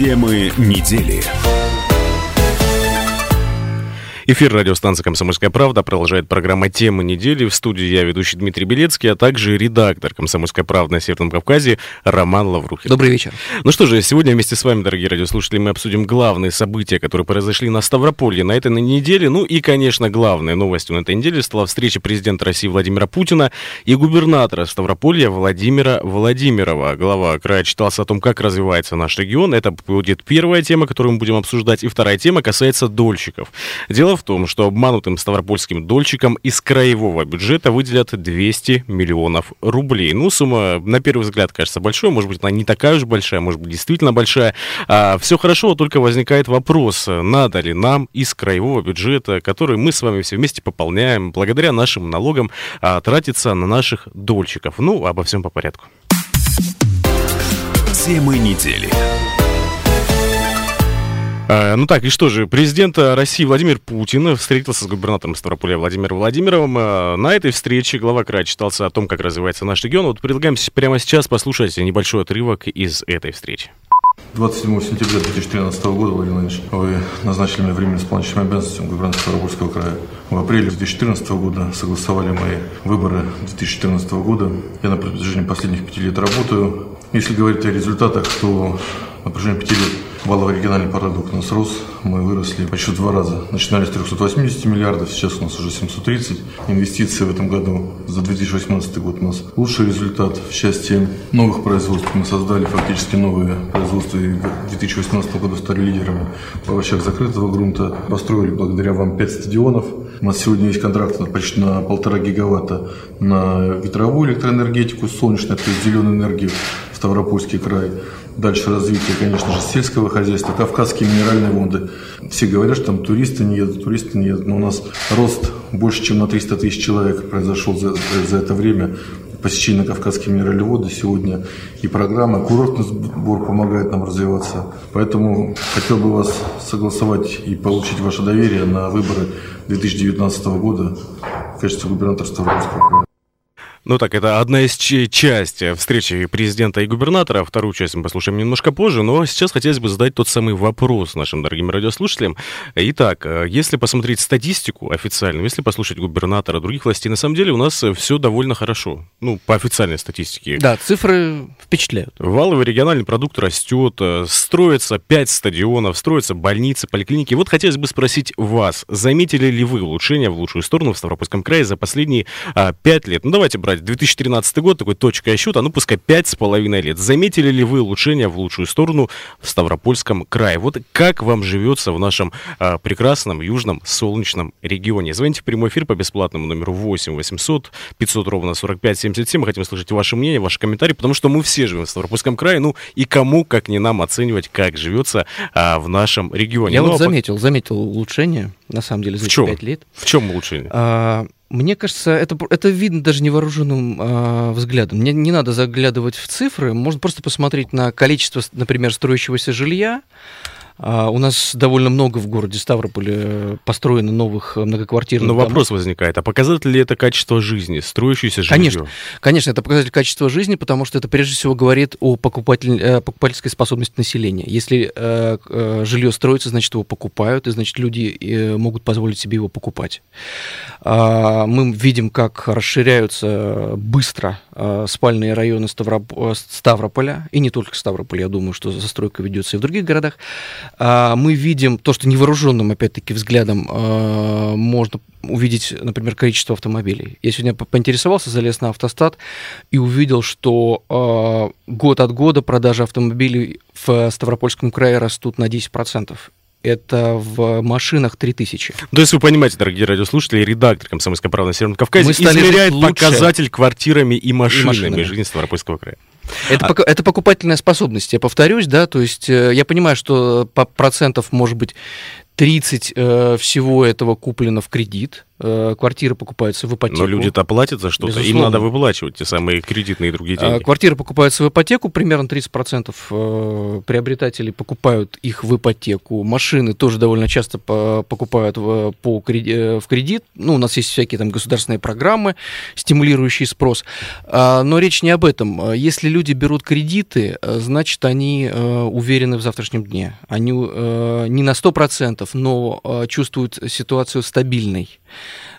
Темы недели. Эфир радиостанции «Комсомольская правда» продолжает программа «Темы недели». В студии я, ведущий Дмитрий Белецкий, а также редактор «Комсомольской правды» на Северном Кавказе Роман Лаврухин. Добрый вечер. Ну что же, сегодня вместе с вами, дорогие радиослушатели, мы обсудим главные события, которые произошли на Ставрополье на этой неделе. Ну и, конечно, главной новостью на этой неделе стала встреча президента России Владимира Путина и губернатора Ставрополья Владимира Владимирова. Глава края читался о том, как развивается наш регион. Это будет первая тема, которую мы будем обсуждать. И вторая тема касается дольщиков. Дело в том, что обманутым ставропольским дольщикам из краевого бюджета выделят 200 миллионов рублей. Ну, сумма, на первый взгляд, кажется большой, может быть, она не такая уж большая, может быть, действительно большая. А, все хорошо, только возникает вопрос, надо ли нам из краевого бюджета, который мы с вами все вместе пополняем, благодаря нашим налогам, а, тратиться на наших дольщиков. Ну, обо всем по порядку. Темы недели. А, ну так, и что же, президент России Владимир Путин встретился с губернатором Ставрополя Владимиром Владимировым. А, на этой встрече глава края читался о том, как развивается наш регион. Вот предлагаем прямо сейчас послушать небольшой отрывок из этой встречи. 27 сентября 2013 года, Владимир Владимирович, вы назначили меня временно исполняющим обязанностям губернатора Ставропольского края. В апреле 2014 года согласовали мои выборы 2014 года. Я на протяжении последних пяти лет работаю. Если говорить о результатах, то на протяжении пяти лет Валовый региональный продукт у нас рос, мы выросли почти в два раза. Начинали с 380 миллиардов, сейчас у нас уже 730. Инвестиции в этом году за 2018 год у нас лучший результат в части новых производств. Мы создали фактически новые производства и в 2018 году стали лидерами в овощах закрытого грунта. Построили благодаря вам 5 стадионов. У нас сегодня есть контракт почти на полтора гигаватта на ветровую электроэнергетику, солнечную, то есть зеленую энергию в Ставропольский край. Дальше развитие, конечно же, сельского хозяйства, кавказские минеральные воды. Все говорят, что там туристы не едут, туристы не едут. Но у нас рост больше, чем на 300 тысяч человек произошел за, за это время посещение Кавказские минеральные воды сегодня и программа «Курортный сбор» помогает нам развиваться. Поэтому хотел бы вас согласовать и получить ваше доверие на выборы 2019 года в качестве губернатора Ставропольского. Ну так, это одна из частей встречи президента и губернатора. Вторую часть мы послушаем немножко позже, но сейчас хотелось бы задать тот самый вопрос нашим дорогим радиослушателям. Итак, э, если посмотреть статистику официальную, если послушать губернатора других властей, на самом деле у нас все довольно хорошо. Ну, по официальной статистике. Да, цифры впечатляют. Валовый региональный продукт растет, э, строится 5 стадионов, строятся больницы, поликлиники. Вот хотелось бы спросить вас, заметили ли вы улучшения в лучшую сторону в Ставропольском крае за последние а, 5 лет? Ну, давайте брать 2013 год, такой точка отсчета, ну пускай 5,5 лет. Заметили ли вы улучшения в лучшую сторону в Ставропольском крае? Вот как вам живется в нашем а, прекрасном южном солнечном регионе? Звоните в прямой эфир по бесплатному номеру 8 800 500 ровно 45 77. Мы хотим слышать ваше мнение, ваши комментарии, потому что мы все живем в Ставропольском крае, ну и кому, как не нам, оценивать, как живется а, в нашем регионе. Я ну, вот а заметил, заметил улучшение, на самом деле, за В чем? 5 лет. В чем улучшение? А, мне кажется, это, это видно даже невооруженным а, взглядом. Мне не надо заглядывать в цифры, можно просто посмотреть на количество, например, строящегося жилья. А, у нас довольно много в городе Ставрополе э, построено новых э, многоквартирных Но домов. вопрос возникает, а показатель ли это качество жизни, строящееся жилье? Конечно, конечно, это показатель качества жизни, потому что это прежде всего говорит о покупатель, э, покупательской способности населения. Если жилье строится, значит его покупают, и значит люди могут позволить себе его покупать. А, мы видим, как расширяются быстро спальные районы Ставроп- Ставрополя, и не только Ставрополя, я думаю, что застройка ведется и в других городах. А, мы видим то, что невооруженным, опять-таки, взглядом а, можно увидеть, например, количество автомобилей. Я сегодня по- поинтересовался, залез на автостат и увидел, что а, год от года продажи автомобилей в Ставропольском крае растут на 10%. Это в машинах 3000. То есть вы понимаете, дорогие радиослушатели, редактор «Комсомольской правды» на Северном Кавказе Мы стали измеряет лучше. показатель квартирами и машинами, машинами. жизни Ставропольского края. Это, пока- это покупательная способность, я повторюсь, да, то есть э, я понимаю, что по процентов может быть 30 э, всего этого куплено в кредит, квартиры покупаются в ипотеку. Но люди-то платят за что-то, им надо выплачивать те самые кредитные и другие а, деньги. Квартиры покупаются в ипотеку, примерно 30% э, приобретателей покупают их в ипотеку. Машины тоже довольно часто покупают в, по, э, в кредит. Ну, у нас есть всякие там государственные программы, стимулирующие спрос. А, но речь не об этом. Если люди берут кредиты, значит, они уверены в завтрашнем дне. Они не на 100%, но чувствуют ситуацию стабильной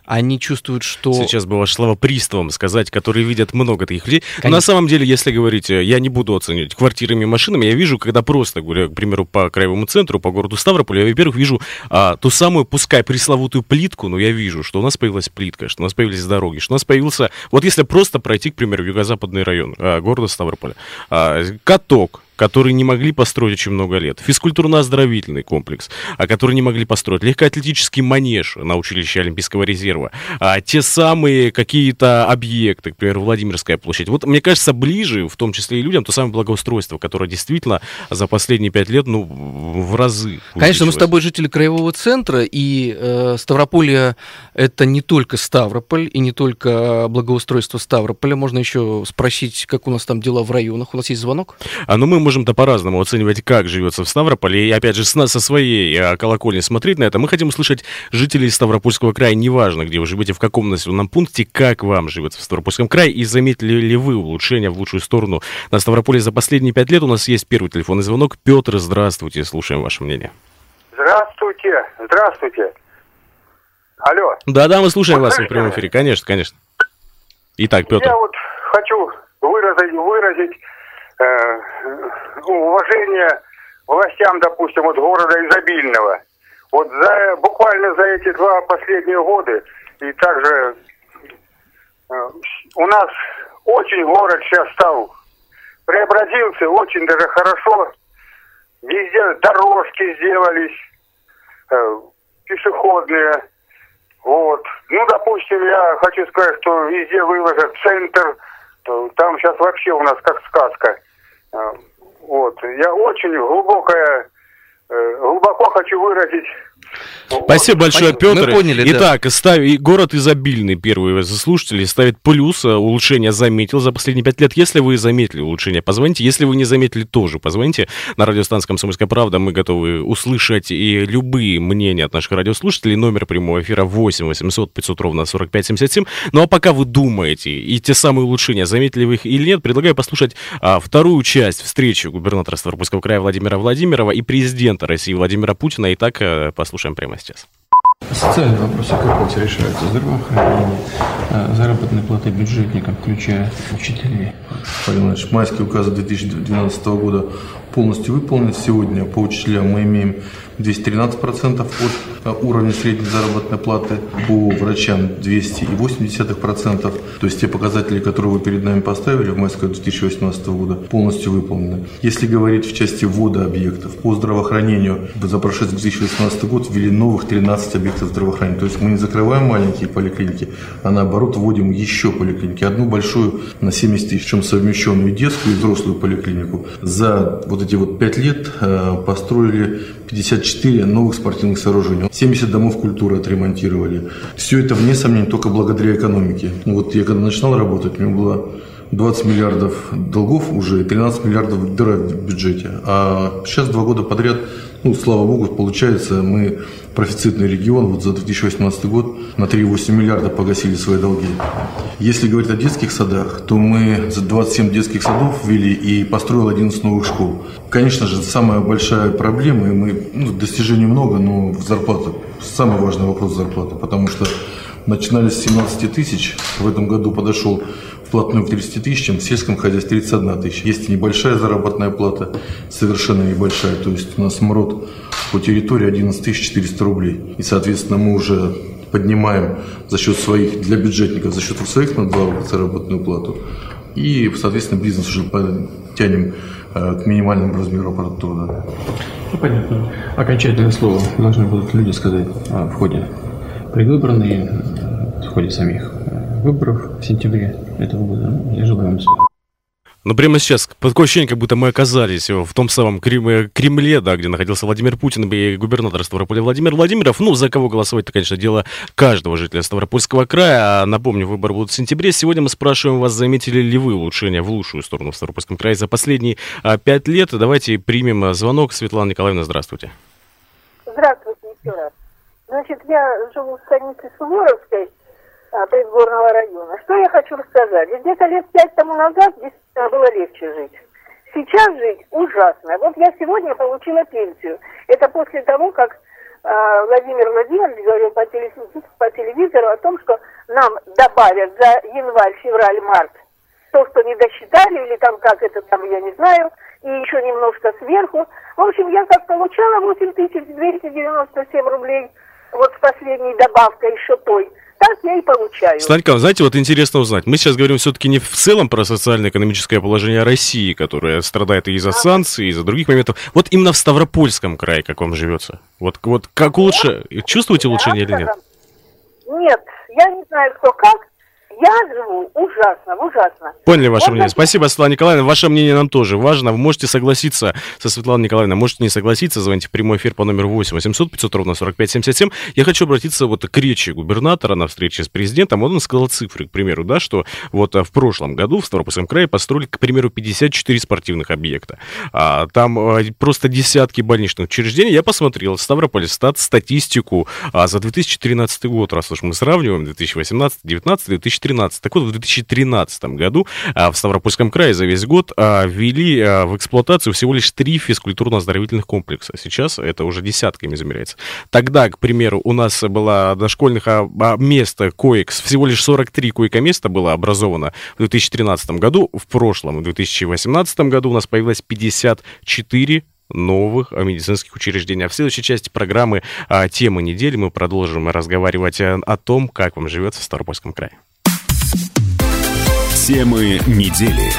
они чувствуют, что... Сейчас бы ваше слово приставом сказать, которые видят много таких людей. Конечно. Но на самом деле, если говорить, э, я не буду оценивать квартирами и машинами, я вижу, когда просто, говоря, к примеру, по краевому центру, по городу Ставрополь, я, во-первых, вижу а, ту самую, пускай пресловутую плитку, но я вижу, что у нас появилась плитка, что у нас появились дороги, что у нас появился... Вот если просто пройти, к примеру, юго-западный район а, города Ставрополя, а, каток, которые не могли построить очень много лет, физкультурно-оздоровительный комплекс, а которые не могли построить, легкоатлетический манеж на училище Олимпийского резерва, а, те самые какие-то объекты, например, Владимирская площадь. Вот мне кажется, ближе, в том числе и людям, то самое благоустройство, которое действительно за последние пять лет, ну, в разы Конечно, мы с тобой жители Краевого центра, и э, Ставрополье это не только Ставрополь, и не только благоустройство Ставрополя. Можно еще спросить, как у нас там дела в районах. У нас есть звонок? А ну мы можем-то по-разному оценивать, как живется в Ставрополе. И опять же, с нас, со своей а, колокольни смотреть на это. Мы хотим услышать жителей Ставропольского края, неважно, где вы живете, в каком населенном пункте, как вам живется в Ставропольском крае, и заметили ли вы улучшения в лучшую сторону на Ставрополе за последние пять лет. У нас есть первый телефонный звонок. Петр, здравствуйте, слушаем ваше мнение. Здравствуйте, здравствуйте. Алло. Да-да, мы слушаем вас в прямом эфире, конечно, конечно. Итак, Петр. Я вот хочу выразить, выразить Э, уважение властям, допустим, вот города изобильного. Вот за, буквально за эти два последние года и также э, у нас очень город сейчас стал преобразился очень даже хорошо. Везде дорожки сделались, э, пешеходные. Вот. Ну, допустим, я хочу сказать, что везде выложат центр, там сейчас вообще у нас как сказка. Вот. Я очень глубокая, э, глубоко хочу выразить Спасибо большое, Петр. Мы поняли, Итак, да. став... город изобильный, первый слушатели, ставит плюс, э, улучшение заметил за последние пять лет. Если вы заметили улучшение, позвоните. Если вы не заметили, тоже позвоните. На радиостанции «Комсомольская правда» мы готовы услышать и любые мнения от наших радиослушателей. Номер прямого эфира 8 800 500 ровно 45 77. Ну а пока вы думаете, и те самые улучшения, заметили вы их или нет, предлагаю послушать а, вторую часть встречи губернатора Ставропольского края Владимира Владимирова и президента России Владимира Путина. Итак, э, послушаем прямо сейчас. Социальные вопросы как вот решаются? Здравоохранение, э, заработные платы бюджетникам, включая учителей. Павел Иванович, майский указ 2012 года полностью выполнен. Сегодня по учителям мы имеем 213% от э, уровня средней заработной платы, по врачам 280%. То есть те показатели, которые вы перед нами поставили в майском 2018 года, полностью выполнены. Если говорить в части ввода объектов, по здравоохранению за прошедший 2018 год ввели новых 13 объектов здравоохранения. То есть мы не закрываем маленькие поликлиники, а наоборот вводим еще поликлиники. Одну большую на 70 тысяч, чем совмещенную детскую и взрослую поликлинику. За вот эти вот 5 лет э, построили 54 новых спортивных сооружений, 70 домов культуры отремонтировали. Все это, вне сомнений, только благодаря экономике. Ну вот я когда начинал работать, у меня было 20 миллиардов долгов уже и 13 миллиардов дыра в бюджете. А сейчас два года подряд, ну, слава богу, получается, мы профицитный регион, вот за 2018 год на 3,8 миллиарда погасили свои долги. Если говорить о детских садах, то мы за 27 детских садов ввели и построил 11 новых школ. Конечно же, самая большая проблема, и мы, ну, достижений много, но зарплата, самый важный вопрос зарплаты, потому что начинали с 17 тысяч, в этом году подошел вплотную к 30 тысячам, в сельском хозяйстве 31 тысяча. Есть небольшая заработная плата, совершенно небольшая, то есть у нас МРОД по территории 11 400 рублей. И, соответственно, мы уже поднимаем за счет своих, для бюджетников, за счет своих надбавок заработную плату. И, соответственно, бизнес уже тянем э, к минимальному размеру аппаратуры. Ну, понятно. Окончательное слово должны будут люди сказать а, в ходе предвыборной, в ходе самих э, выборов в сентябре этого года. Я желаю вам успеха. Ну, прямо сейчас, такое ощущение, как будто мы оказались в том самом Кремле, да, где находился Владимир Путин и губернатор Ставрополя Владимир Владимиров. Ну, за кого голосовать, это, конечно, дело каждого жителя Ставропольского края. А, напомню, выборы будут в сентябре. Сегодня мы спрашиваем вас, заметили ли вы улучшение в лучшую сторону в Ставропольском крае за последние а, пять лет. Давайте примем звонок. Светлана Николаевна, здравствуйте. Здравствуйте еще раз. Значит, я живу в станице Суворовской, предгорного района. Что я хочу рассказать? Где-то лет пять тому назад здесь было легче жить. Сейчас жить ужасно. Вот я сегодня получила пенсию. Это после того, как э, Владимир Владимирович говорил по телевизору, по телевизору о том, что нам добавят за январь, февраль, март то, что не досчитали, или там как это там, я не знаю, и еще немножко сверху. В общем, я как получала 8297 рублей вот с последней добавкой еще той так я и получаю. Станька, знаете, вот интересно узнать. Мы сейчас говорим все-таки не в целом про социально-экономическое положение России, которое страдает и из-за санкций, и из-за других моментов. Вот именно в Ставропольском крае, как вам живется? Вот, вот как лучше? Чувствуете улучшение или нет? Нет, я не знаю, кто как, я живу ужасно, ужасно. Поняли ваше вот мнение. Так... Спасибо, Светлана Николаевна. Ваше мнение нам тоже важно. Вы можете согласиться со Светланой Николаевной, можете не согласиться. Звоните в прямой эфир по номеру 8 800 500 ровно 45 77. Я хочу обратиться вот к речи губернатора на встрече с президентом. Он сказал цифры, к примеру, да, что вот а, в прошлом году в Ставропольском крае построили, к примеру, 54 спортивных объекта. А, там а, просто десятки больничных учреждений. Я посмотрел Ставрополь стат статистику а, за 2013 год, раз уж мы сравниваем 2018, 2019, 2013 2013. Так вот, в 2013 году а, в Ставропольском крае за весь год а, ввели а, в эксплуатацию всего лишь три физкультурно-оздоровительных комплекса. Сейчас это уже десятками измеряется. Тогда, к примеру, у нас было дошкольных мест, коек, всего лишь 43 койко-места было образовано в 2013 году. В прошлом, в 2018 году у нас появилось 54 новых медицинских учреждений. А в следующей части программы а, «Тема недели» мы продолжим разговаривать о том, как вам живется в Ставропольском крае. Темы недели.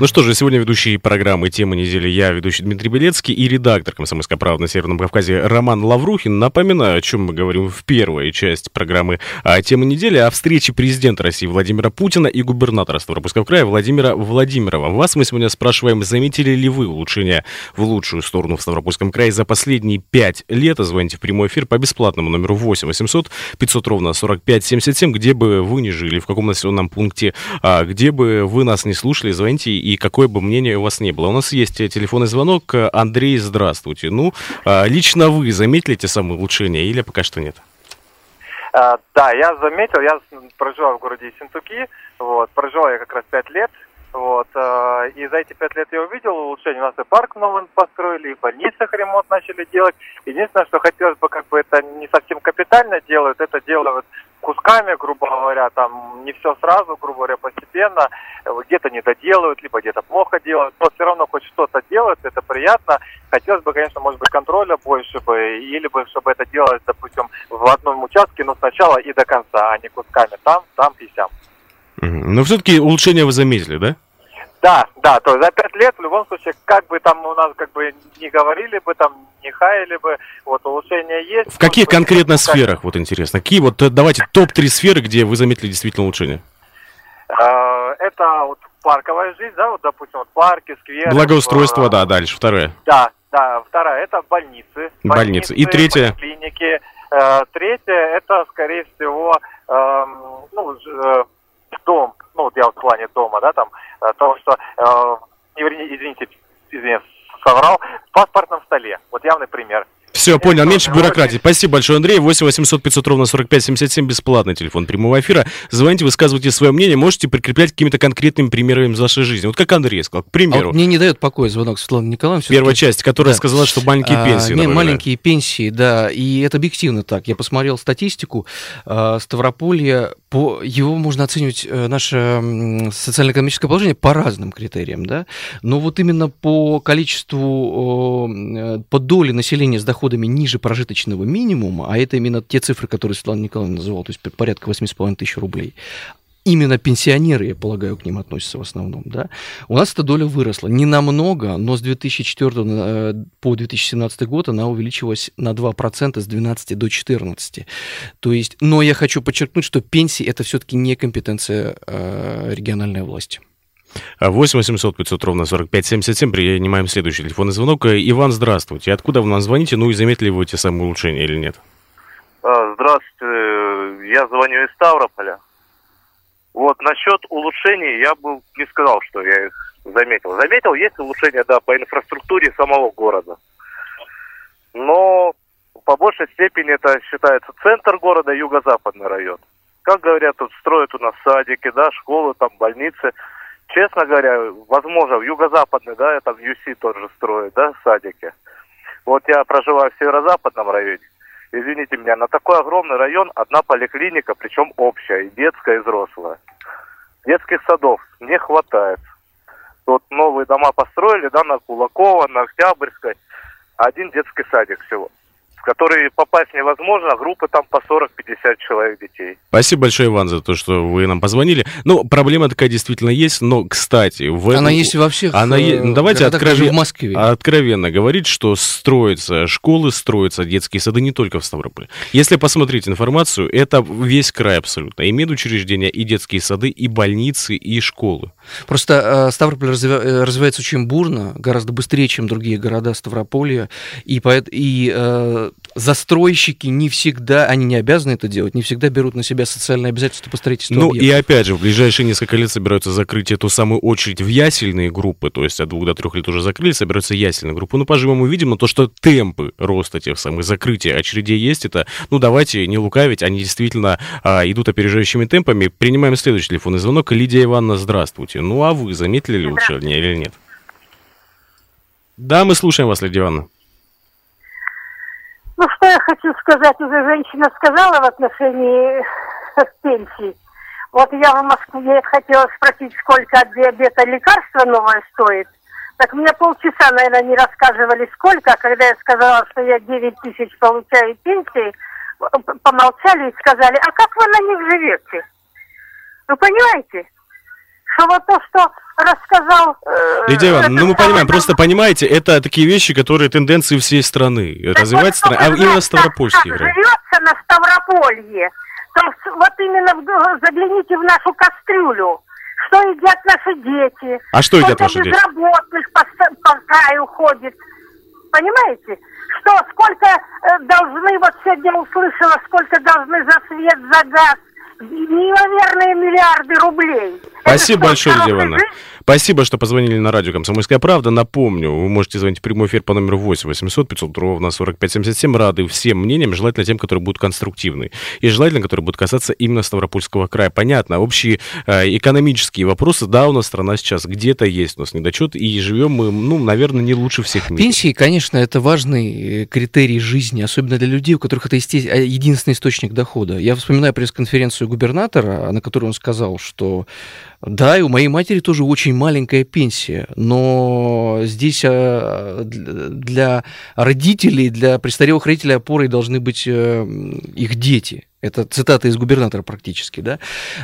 Ну что же, сегодня ведущий программы «Тема недели» я, ведущий Дмитрий Белецкий и редактор «Комсомольской правды» на Северном Кавказе Роман Лаврухин. Напоминаю, о чем мы говорим в первой части программы а, «Тема недели» о встрече президента России Владимира Путина и губернатора Ставропольского края Владимира Владимирова. Вас мы сегодня спрашиваем, заметили ли вы улучшение в лучшую сторону в Ставропольском крае за последние пять лет? Звоните в прямой эфир по бесплатному номеру 8 800 500 ровно 45 77, где бы вы ни жили, в каком населенном пункте, а, где бы вы нас не слушали, звоните и какое бы мнение у вас не было. У нас есть э, телефонный звонок. Андрей, здравствуйте. Ну, а, лично вы заметили те самые улучшения или пока что нет? А, да, я заметил, я проживаю в городе Синтуки, вот, проживал я как раз пять лет, вот, э, и за эти пять лет я увидел улучшение. У нас и парк новый построили, и в больницах ремонт начали делать. Единственное, что хотелось бы, как бы это не совсем капитально делают, это делают кусками, грубо говоря, там не все сразу, грубо говоря, постепенно, где-то не доделают, либо где-то плохо делают, но все равно хоть что-то делают, это приятно. Хотелось бы, конечно, может быть, контроля больше бы, или бы, чтобы это делалось, допустим, в одном участке, но сначала и до конца, а не кусками там, там и сям. Но все-таки улучшение вы заметили, да? Да, да, то есть за пять лет в любом случае, как бы там у нас как бы не говорили бы, там не хаяли бы, вот улучшение есть. В каких конкретно сферах, вот интересно, какие вот, э, давайте топ-3 сферы, где вы заметили действительно улучшение? А, это вот парковая жизнь, да, вот, допустим, вот парки, скверы. Благоустройство, да, дальше, второе. Да, да, вторая, это больницы. Больницы. И третье? Клиники. Э, третье, это, скорее всего, эм, ну, э, дом, ну, вот я вот в плане дома, да, там, Э, того, что, э, извините, извините, соврал, в паспортном столе. Вот явный пример. Все, понял, меньше бюрократии. Спасибо большое, Андрей. 8 800 500 ровно 45 77, бесплатный телефон прямого эфира. Звоните, высказывайте свое мнение, можете прикреплять какими-то конкретными примерами из вашей жизни. Вот как Андрей сказал, к примеру. А вот мне не дает покоя звонок Светланы Николаевны. Первая часть, которая да. сказала, что маленькие а, пенсии. Не, маленькие пенсии, да, и это объективно так. Я посмотрел статистику. А, Ставрополье, по, его можно оценивать, э, наше социально-экономическое положение по разным критериям, да, но вот именно по количеству, э, по доле населения с доходом доходами ниже прожиточного минимума, а это именно те цифры, которые Светлана Николаевна называла, то есть порядка 8,5 тысяч рублей, именно пенсионеры, я полагаю, к ним относятся в основном, да, у нас эта доля выросла. Не намного, но с 2004 э, по 2017 год она увеличилась на 2% с 12 до 14. То есть, но я хочу подчеркнуть, что пенсии это все-таки не компетенция э, региональной власти. 8 800 500 ровно 45 77. Принимаем следующий телефонный звонок. Иван, здравствуйте. Откуда вы нам звоните? Ну и заметили вы эти самые улучшения или нет? А, здравствуйте. Я звоню из Ставрополя. Вот, насчет улучшений я бы не сказал, что я их заметил. Заметил, есть улучшения, да, по инфраструктуре самого города. Но по большей степени это считается центр города, юго-западный район. Как говорят, тут строят у нас садики, да, школы, там больницы. Честно говоря, возможно, в юго-западный, да, там ЮСИ тоже строят, да, садики. Вот я проживаю в северо-западном районе. Извините меня, на такой огромный район одна поликлиника, причем общая, и детская, и взрослая. Детских садов не хватает. Вот новые дома построили, да, на Кулакова, на Октябрьской. Один детский садик всего который попасть невозможно, группы там по 40-50 человек детей. Спасибо большое, Иван, за то, что вы нам позвонили. Ну, проблема такая действительно есть, но, кстати... В Она этом... есть во всех Она е... ну, Давайте откровенно, в Москве. откровенно говорить, что строятся школы, строятся детские сады не только в Ставрополе. Если посмотреть информацию, это весь край абсолютно. И медучреждения, и детские сады, и больницы, и школы. Просто э, Ставрополь разви... Э, развивается очень бурно, гораздо быстрее, чем другие города Ставрополья, и, поэт... и э, застройщики не всегда, они не обязаны это делать, не всегда берут на себя социальные обязательства по строительству Ну объектов. и опять же, в ближайшие несколько лет собираются закрыть эту самую очередь в ясельные группы, то есть от двух до трех лет уже закрыли, собираются ясельные группы. Ну, по-живому видим, но то, что темпы роста тех самых закрытия очередей есть, это, ну, давайте не лукавить, они действительно а, идут опережающими темпами. Принимаем следующий телефонный звонок. Лидия Ивановна, здравствуйте. Ну, а вы заметили ли улучшение или нет? Да, мы слушаем вас, Лидия Ивановна. Ну, что я хочу сказать, уже женщина сказала в отношении пенсии. Вот я в Москве хотела спросить, сколько от диабета лекарства новое стоит. Так мне полчаса, наверное, не рассказывали сколько, а когда я сказала, что я 9 тысяч получаю пенсии, помолчали и сказали, а как вы на них живете? Вы понимаете? Что вот то, что рассказал... Э, Лидия Ивановна, ну мы понимаем, просто понимаете, это такие вещи, которые тенденции всей страны, так развивать вот, а именно Ставропольский край. живется на Ставрополье, то вот именно загляните в нашу кастрюлю, что едят наши дети. А что едят наши дети? безработных по, по краю ходит, понимаете? Что, сколько э, должны, вот сегодня услышала, сколько должны за свет, за газ, неимоверные миллиарды рублей. Спасибо большое, Лидия Ивановна. Спасибо, что позвонили на радио «Комсомольская правда». Напомню, вы можете звонить в прямой эфир по номеру 8 800 500 ровно 45 77. Рады всем мнениям, желательно тем, которые будут конструктивны. И желательно, которые будут касаться именно Ставропольского края. Понятно, общие э, экономические вопросы, да, у нас страна сейчас где-то есть, у нас недочет, и живем мы, ну, наверное, не лучше всех в мире. Пенсии, конечно, это важный э, критерий жизни, особенно для людей, у которых это э, единственный источник дохода. Я вспоминаю пресс-конференцию губернатора, на которой он сказал, что да, и у моей матери тоже очень маленькая пенсия, но здесь а, для родителей, для престарелых родителей опорой должны быть э, их дети. Это цитата из губернатора практически, да.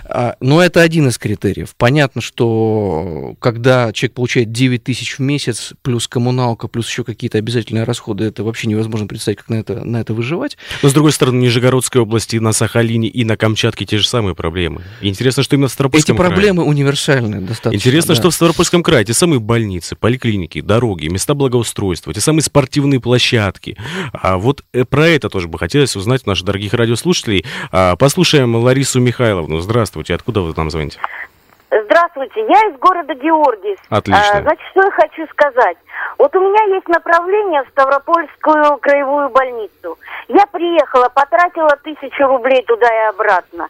А, но это один из критериев. Понятно, что когда человек получает 9 тысяч в месяц, плюс коммуналка, плюс еще какие-то обязательные расходы, это вообще невозможно представить, как на это, на это выживать. Но, с другой стороны, в Нижегородской области, на Сахалине и на Камчатке те же самые проблемы. интересно, что именно в Ставропольском Эти проблемы крае. универсальны достаточно. Интересно, да. что в Ставропольском крае те самые больницы, поликлиники, дороги, места благоустройства, те самые спортивные площадки. А вот э, про это тоже бы хотелось узнать у наших дорогих радиослушателей. А, послушаем Ларису Михайловну. Здравствуйте. Откуда вы нам звоните? Здравствуйте, я из города Георгиевск. Отлично. А, значит, что я хочу сказать. Вот у меня есть направление в Ставропольскую краевую больницу. Я приехала, потратила тысячу рублей туда и обратно.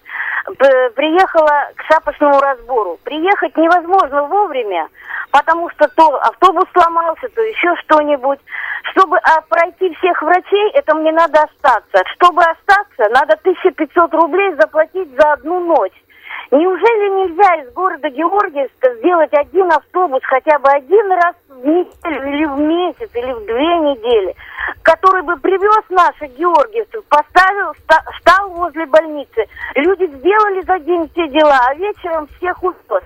Приехала к шапочному разбору. Приехать невозможно вовремя, потому что то автобус сломался, то еще что-нибудь. Чтобы а, пройти всех врачей, это мне надо остаться. Чтобы остаться, надо 1500 рублей заплатить за одну ночь. Неужели нельзя из города Георгиевска сделать один автобус хотя бы один раз в неделю или в месяц, или в две недели? который бы привез наших георгиевцев, поставил, ста- стал возле больницы. Люди сделали за день все дела, а вечером всех увез.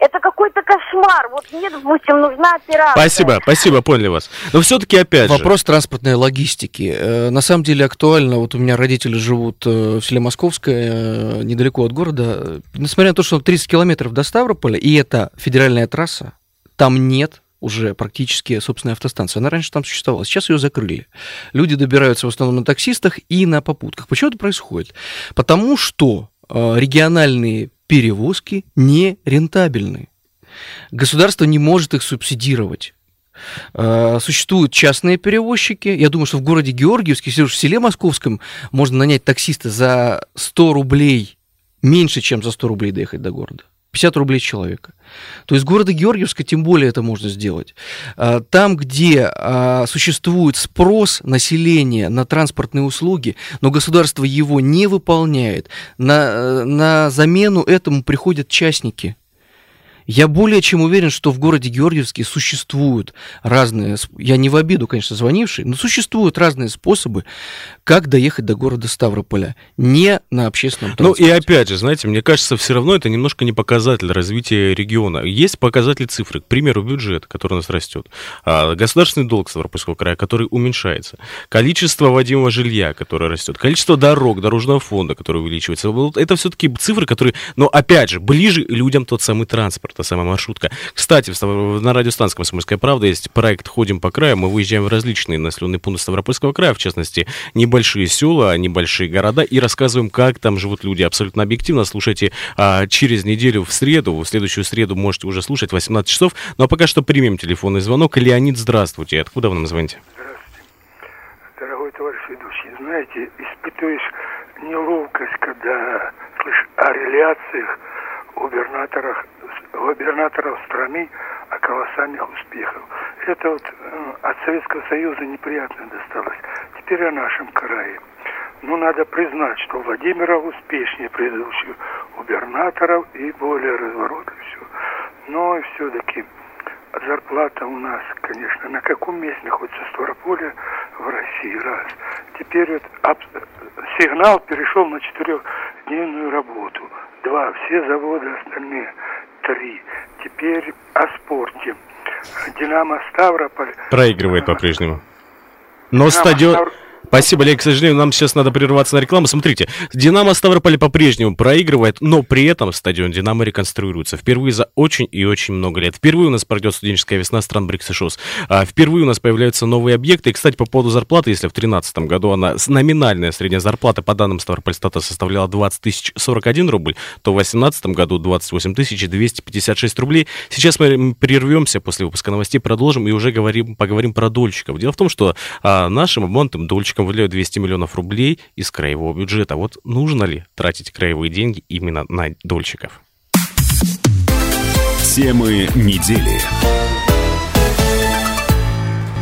Это какой-то кошмар. Вот мне, допустим, нужна операция. Спасибо, спасибо, поняли вас. Но все-таки опять Вопрос транспортной логистики. Э, На самом деле актуально. Вот у меня родители живут э, в селе Московское, э, недалеко от города. Несмотря на то, что 30 километров до Ставрополя, и это федеральная трасса, там нет уже практически собственной автостанции. Она раньше там существовала, сейчас ее закрыли. Люди добираются в основном на таксистах и на попутках. Почему это происходит? Потому что э, региональные перевозки не рентабельны. Государство не может их субсидировать. Э, Существуют частные перевозчики. Я думаю, что в городе Георгиевске, в селе Московском, можно нанять таксиста за 100 рублей, меньше, чем за 100 рублей доехать до города. 50 рублей человека. То есть города Георгиевска тем более это можно сделать. А, Там, где а, существует спрос населения на транспортные услуги, но государство его не выполняет, на, э, на замену этому приходят частники. Я более чем уверен, что в городе Георгиевске существуют разные, я не в обиду, конечно, звонивший, но существуют разные способы, как доехать до города Ставрополя, не на общественном Ну транспорте. и опять же, знаете, мне кажется, все равно это немножко не показатель развития региона. Есть показатель цифры, к примеру, бюджет, который у нас растет, а, государственный долг Ставропольского края, который уменьшается, количество вводимого жилья, которое растет, количество дорог, дорожного фонда, который увеличивается. Это все-таки цифры, которые, но опять же, ближе людям тот самый транспорт, та самая маршрутка. Кстати, на радиостанции «Комсомольская правда» есть проект «Ходим по краю». Мы выезжаем в различные населенные пункты Ставропольского края, в частности, небольшие села, небольшие города, и рассказываем, как там живут люди. Абсолютно объективно. Слушайте а, через неделю в среду, в следующую среду можете уже слушать, 18 часов. Ну а пока что примем телефонный звонок. Леонид, здравствуйте. Откуда вы нам звоните? Дорогой товарищ ведущий, знаете, испытываешь неловкость, когда слышишь о реляциях губернаторах, губернаторов страны о колоссальных успехах. Это вот э, от Советского Союза неприятно досталось. Теперь о нашем крае. Ну, надо признать, что Владимиров успешнее предыдущих губернаторов и более разворотливый все. Но все-таки зарплата у нас, конечно, на каком месте находится Ставрополе в России, раз. Теперь вот сигнал перешел на четырехдневную работу. Два, все заводы остальные, три. Теперь о спорте. Динамо Ставрополь. Проигрывает по-прежнему. Но стадион... Ставр- Спасибо, Олег. К сожалению, нам сейчас надо прерваться на рекламу. Смотрите, Динамо Ставрополь по-прежнему проигрывает, но при этом стадион Динамо реконструируется. Впервые за очень и очень много лет. Впервые у нас пройдет студенческая весна стран БРИКС и ШОС. А впервые у нас появляются новые объекты. И, кстати, по поводу зарплаты, если в 2013 году она номинальная средняя зарплата по данным Ставропольстата составляла 20 тысяч 41 рубль, то в 2018 году 28 тысяч 256 рублей. Сейчас мы прервемся после выпуска новостей, продолжим и уже говорим, поговорим про дольщиков. Дело в том, что а, нашим обманутым дольщикам выделяют 200 миллионов рублей из краевого бюджета. Вот нужно ли тратить краевые деньги именно на дольщиков? Темы недели.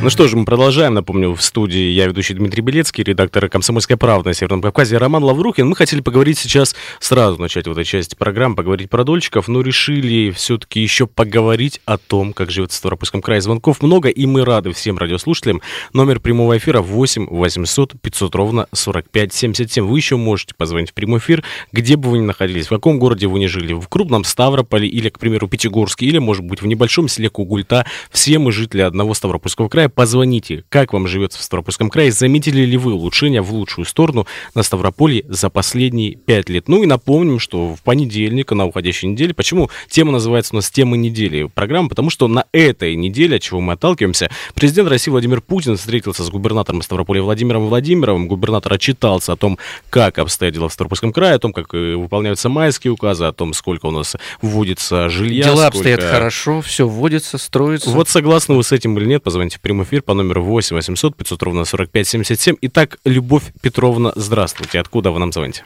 Ну что же, мы продолжаем. Напомню, в студии я ведущий Дмитрий Белецкий, редактор «Комсомольской правды» на Северном Кавказе Роман Лаврухин. Мы хотели поговорить сейчас, сразу начать в этой части программы, поговорить про дольщиков, но решили все-таки еще поговорить о том, как живет в Ставропольском крае. Звонков много, и мы рады всем радиослушателям. Номер прямого эфира 8 800 500 ровно 45 77. Вы еще можете позвонить в прямой эфир, где бы вы ни находились, в каком городе вы ни жили, в крупном Ставрополе или, к примеру, Пятигорске, или, может быть, в небольшом селе Кугульта. Все мы жители одного Ставропольского края. Позвоните, как вам живется в Ставропольском крае, заметили ли вы улучшения в лучшую сторону на Ставрополье за последние пять лет. Ну и напомним, что в понедельник, на уходящей неделе, почему тема называется у нас «Тема недели» программы, потому что на этой неделе, от чего мы отталкиваемся, президент России Владимир Путин встретился с губернатором Ставрополя Владимиром Владимировым. Губернатор отчитался о том, как обстоят дела в Ставропольском крае, о том, как э, выполняются майские указы, о том, сколько у нас вводится жилья. Дела сколько- обстоят хорошо, все вводится, строится. вот согласны вы с этим или нет, позвоните в прямой эфир по номеру 8 800 500 ровно 45 77. Итак, Любовь Петровна, здравствуйте. Откуда вы нам звоните?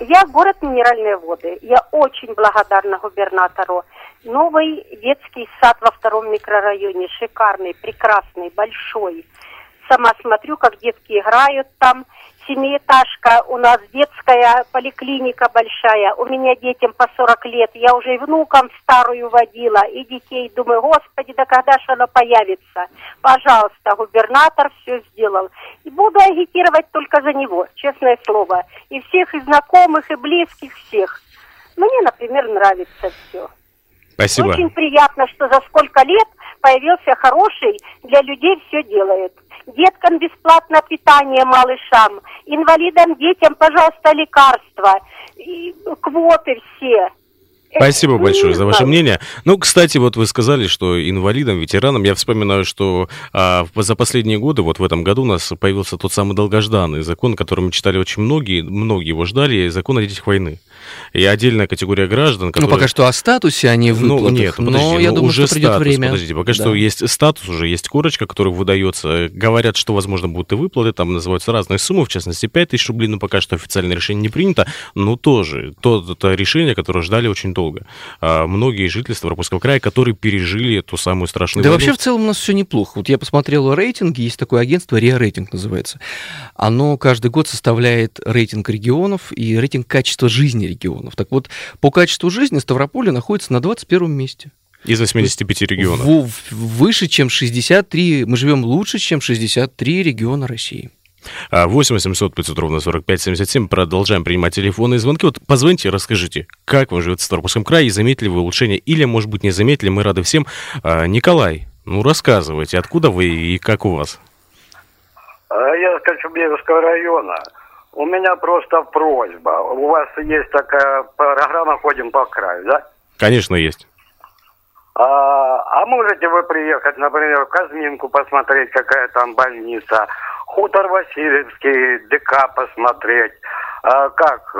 Я город Минеральные воды. Я очень благодарна губернатору. Новый детский сад во втором микрорайоне. Шикарный, прекрасный, большой. Сама смотрю, как детки играют там. Семиэтажка, у нас детская поликлиника большая, у меня детям по 40 лет, я уже и внукам старую водила, и детей, думаю, господи, да когда же она появится? Пожалуйста, губернатор все сделал. И буду агитировать только за него, честное слово. И всех, и знакомых, и близких, всех. Мне, например, нравится все. Спасибо. Очень приятно, что за сколько лет появился хороший, для людей все делает. Деткам бесплатно питание малышам, инвалидам детям, пожалуйста, лекарства, и квоты все. Спасибо Ну, большое за ваше мнение. Ну, кстати, вот вы сказали, что инвалидам, ветеранам, я вспоминаю, что а, за последние годы, вот в этом году у нас появился тот самый долгожданный закон, который мы читали очень многие, многие его ждали, закон о детях войны. И отдельная категория граждан, Ну, которые... пока что о статусе, а не Ну, выплатах. нет, ну, но я ну, думаю, уже что придет статус, время. Подождите, пока Да. что есть статус, уже есть корочка, которая выдается. Говорят, что, возможно, будут и выплаты, там называются разные суммы, в частности, 5 тысяч рублей, но пока что официальное решение не принято. Но тоже, то, это решение, которое ждали очень долго. А, многие жители Ставропольского края, которые пережили эту самую страшную Да войну. вообще в целом у нас все неплохо. Вот я посмотрел рейтинги, есть такое агентство, РИА Рейтинг называется. Оно каждый год составляет рейтинг регионов и рейтинг качества жизни регионов. Так вот, по качеству жизни Ставрополье находится на 21 месте. Из 85 регионов. В- выше, чем 63, мы живем лучше, чем 63 региона России. А, 8 800 500 ровно 45 77. Продолжаем принимать телефонные звонки. Вот позвоните, расскажите, как вы живете в Ставропольском крае, и заметили вы улучшение, или, может быть, не заметили, мы рады всем. А, Николай, ну рассказывайте, откуда вы и как у вас? А Я с Кочубеевского района. У меня просто просьба. У вас есть такая программа «Ходим по краю», да? Конечно, есть. А, а можете вы приехать, например, в Казминку посмотреть, какая там больница, Хутор Васильевский, ДК посмотреть. А как?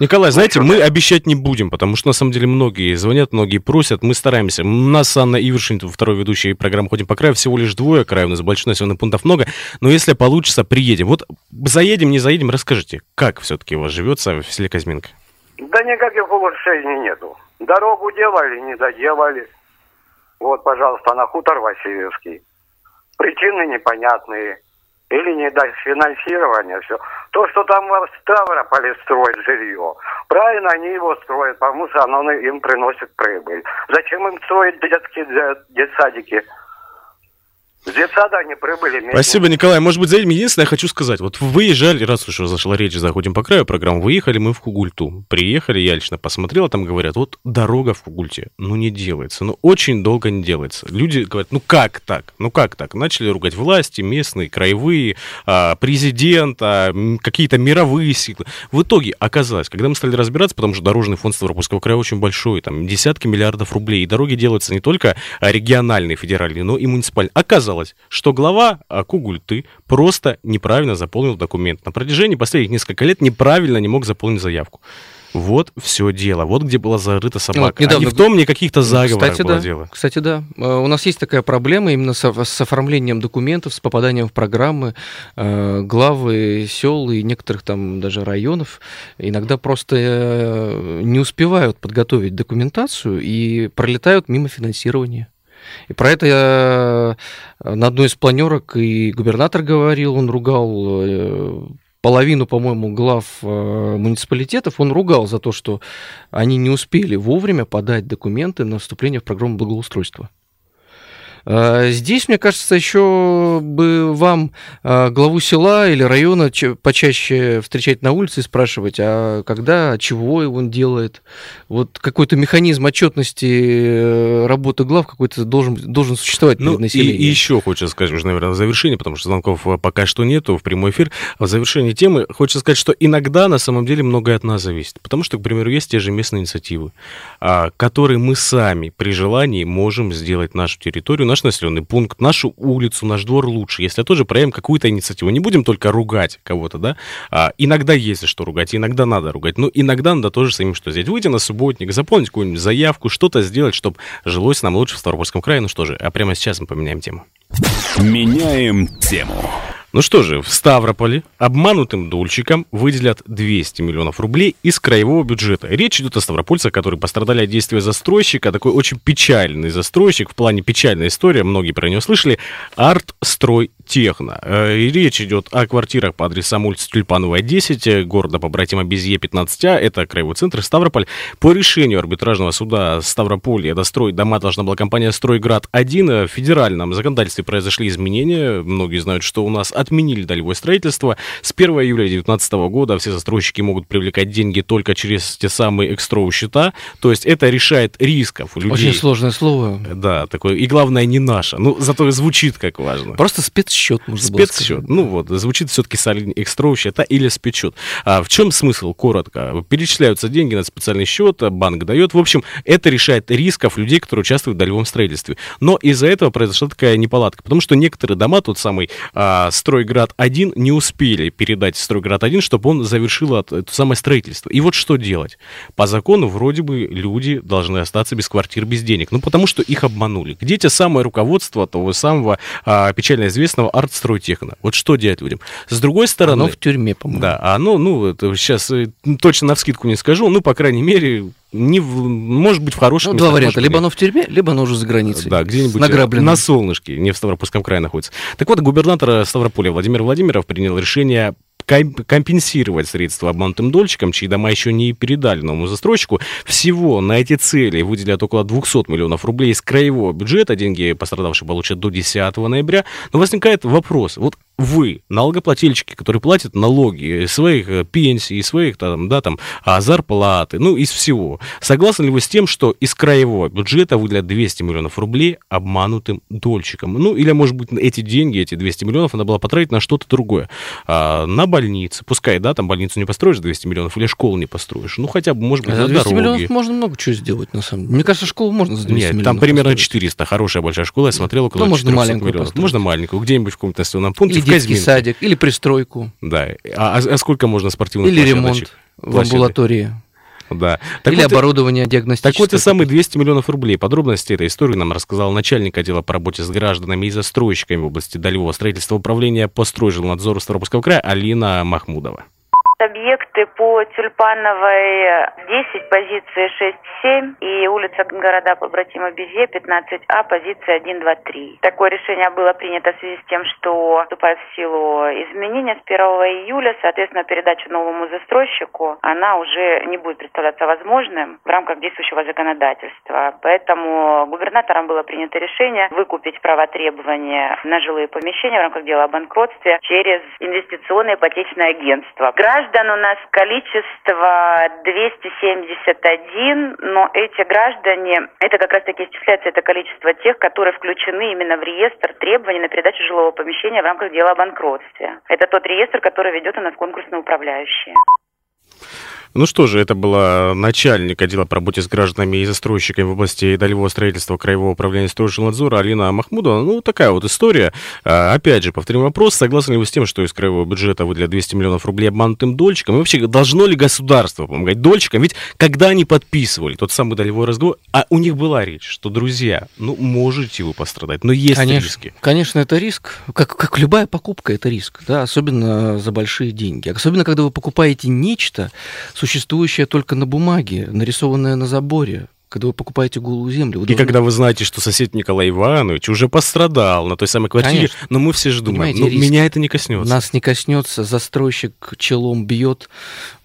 Николай, знаете, мы обещать не будем, потому что на самом деле многие звонят, многие просят, мы стараемся. У нас с Анной Ивершин, второй ведущий программы «Ходим по краю», всего лишь двое, край у нас большой, населенных пунктов много, но если получится, приедем. Вот заедем, не заедем, расскажите, как все-таки у вас живется в селе Казминка? Да никаких улучшений нету. Дорогу делали, не доделали. Вот, пожалуйста, на хутор Васильевский. Причины непонятные. Или недофинансирование, все. То, что там в Ставрополе строят жилье, правильно они его строят, потому что оно им приносит прибыль. Зачем им строить детские де- детсадики? С детсада они прибыли. Спасибо, Николай. Может быть, заедем. Единственное, я хочу сказать. Вот выезжали, раз уж зашла речь, заходим по краю программы, выехали мы в Кугульту. Приехали, я лично посмотрел, там говорят, вот дорога в Кугульте, ну не делается, ну очень долго не делается. Люди говорят, ну как так, ну как так? Начали ругать власти, местные, краевые, а, президента, какие-то мировые силы. В итоге оказалось, когда мы стали разбираться, потому что дорожный фонд Ставропольского края очень большой, там десятки миллиардов рублей, и дороги делаются не только а, региональные, федеральные, но и муниципальные. Оказалось, что глава а, Кугульты просто неправильно заполнил документ. На протяжении последних нескольких лет неправильно не мог заполнить заявку. Вот все дело. Вот где была зарыта собака. Вот недавно а не в том, не каких-то заговорах Кстати, было да. дело. Кстати, да. Э, У нас есть такая проблема именно с, с оформлением документов, с попаданием в программы. Э, Главы сел и некоторых там даже районов иногда просто э, не успевают подготовить документацию и пролетают мимо финансирования. И про это э, на одной из планерок и губернатор говорил, он ругал э, половину, по-моему, глав э, муниципалитетов, он ругал за то, что они не успели вовремя подать документы на вступление в программу благоустройства. Э, Здесь, мне кажется, еще бы вам э, главу села или района почаще встречать на улице и спрашивать, а когда, чего он делает. Вот какой-то механизм отчетности э, работы глав какой-то должен, должен существовать Ну, перед и, населением. и еще хочется сказать, уже, наверное, в завершении, потому что звонков э, пока что нету в прямой эфир. А В завершении темы хочется сказать, что иногда на самом деле многое от нас зависит. Потому что, к примеру, есть те же местные инициативы, а, которые мы сами при желании можем сделать нашу территорию, наш населенный пункт, нашу улицу, наш двор лучше. Если тоже проявим какую-то инициативу. Не будем только ругать кого-то, да? А, иногда есть за что ругать, иногда надо ругать. Но иногда надо тоже самим что сделать. Выйти на субботник, заполнить какую-нибудь заявку, что-то сделать, чтобы жилось нам лучше в Ставропольском крае. Ну что же, а прямо сейчас мы поменяем тему. Меняем тему. Ну что же, в Ставрополе обманутым дольщикам выделят 200 миллионов рублей из краевого бюджета. Речь идет о ставропольцах, которые пострадали от действия застройщика. Такой очень печальный застройщик, в плане печальная история, многие про него слышали. Артстрой Техно. Э, и речь идет о квартирах по адресам улицы Тюльпановая, 10, э, города побратима Безье, 15А, это краевой центр Ставрополь. По решению арбитражного суда Ставрополья достроить дома должна была компания «Стройград-1». В федеральном законодательстве произошли изменения. Многие знают, что у нас отменили долевое строительство. С 1 июля 2019 года все застройщики могут привлекать деньги только через те самые экстроу счета. То есть это решает рисков у людей. Очень сложное слово. Да, такое. И главное, не наше. Ну, зато звучит как важно. Просто спецсчет, можно Спецсчет. Ну вот, звучит все-таки экстроу счета или спецсчет. А в чем смысл? Коротко. Перечисляются деньги на специальный счет, банк дает. В общем, это решает рисков людей, которые участвуют в долевом строительстве. Но из-за этого произошла такая неполадка, потому что некоторые дома, тот самый а, Стройград-1, не успели передать Стройград-1, чтобы он завершил это самое строительство. И вот что делать? По закону вроде бы люди должны остаться без квартир, без денег. Ну, потому что их обманули. Где те самое руководство того самого а, печально известного артстройтехна? Вот что делать людям? С другой стороны... Оно в тюрьме, по-моему. Да, оно, ну, это сейчас э, точно на вскидку не скажу, ну, по крайней мере, не в, может быть в хорошем ну, Два варианта. Либо оно в тюрьме, либо оно уже за границей. Да, где-нибудь на солнышке, не в Ставропольском крае находится. Так вот, губернатор Ставрополя Владимир Владимиров принял решение компенсировать средства обманутым дольщикам, чьи дома еще не передали новому застройщику. Всего на эти цели выделят около 200 миллионов рублей из краевого бюджета. Деньги пострадавшие получат до 10 ноября. Но возникает вопрос, вот вы, налогоплательщики, которые платят налоги из своих э, пенсий, из своих там, да, там, а, зарплаты, ну, из всего, согласны ли вы с тем, что из краевого бюджета выделят 200 миллионов рублей обманутым дольщикам? Ну, или, может быть, эти деньги, эти 200 миллионов, надо было потратить на что-то другое. А, на больницы. Пускай, да, там больницу не построишь 200 миллионов, или школу не построишь. Ну, хотя бы, может быть, за 200 дороги. миллионов можно много чего сделать, на самом деле. Мне кажется, школу можно за 200 Нет, миллионов там примерно построить. 400. Хорошая большая школа, я смотрел около Ну, можно 400 маленькую миллионов. построить. Можно маленькую, где-нибудь в каком-то населенном пункте, в детский Казьминке. садик, или пристройку, Да. А, а сколько можно спортивных или ремонт в амбулатории, Да. или вот, оборудование диагностическое. Так вот и самые 200 миллионов рублей. Подробности этой истории нам рассказал начальник отдела по работе с гражданами и застройщиками в области долевого строительства управления по стройжилнадзору Ставропольского края Алина Махмудова. Объекты по Тюльпановой 10, позиции 6-7 и улица города побратима Безе 15А, позиция 1, 2, 3. Такое решение было принято в связи с тем, что вступает в силу изменения с 1 июля, соответственно, передача новому застройщику, она уже не будет представляться возможным в рамках действующего законодательства. Поэтому губернатором было принято решение выкупить права требования на жилые помещения в рамках дела о банкротстве через инвестиционное ипотечное агентство. Граждан у нас количество 271, но эти граждане, это как раз-таки исчисляется это количество тех, которые включены именно в реестр требований на передачу жилого помещения в рамках дела о банкротстве. Это тот реестр, который ведет у нас конкурсный управляющий. Ну что же, это была начальник отдела по работе с гражданами и застройщиками в области долевого строительства Краевого управления стройжилнадзора Алина Махмудова. Ну, такая вот история. А, опять же, повторим вопрос, согласны ли вы с тем, что из краевого бюджета выделят 200 миллионов рублей обманутым дольщикам? И вообще, должно ли государство помогать дольщикам? Ведь когда они подписывали тот самый долевой разговор, а у них была речь, что, друзья, ну, можете вы пострадать, но есть конечно, риски. Конечно, это риск. Как, как любая покупка, это риск, да, особенно за большие деньги. Особенно, когда вы покупаете нечто, существующее только на бумаге, нарисованное на заборе, когда вы покупаете голую землю. Вы И когда вы знаете, что сосед Николай Иванович уже пострадал на той самой квартире, Конечно. но мы все же думаем, ну, меня это не коснется. Нас не коснется, застройщик челом бьет,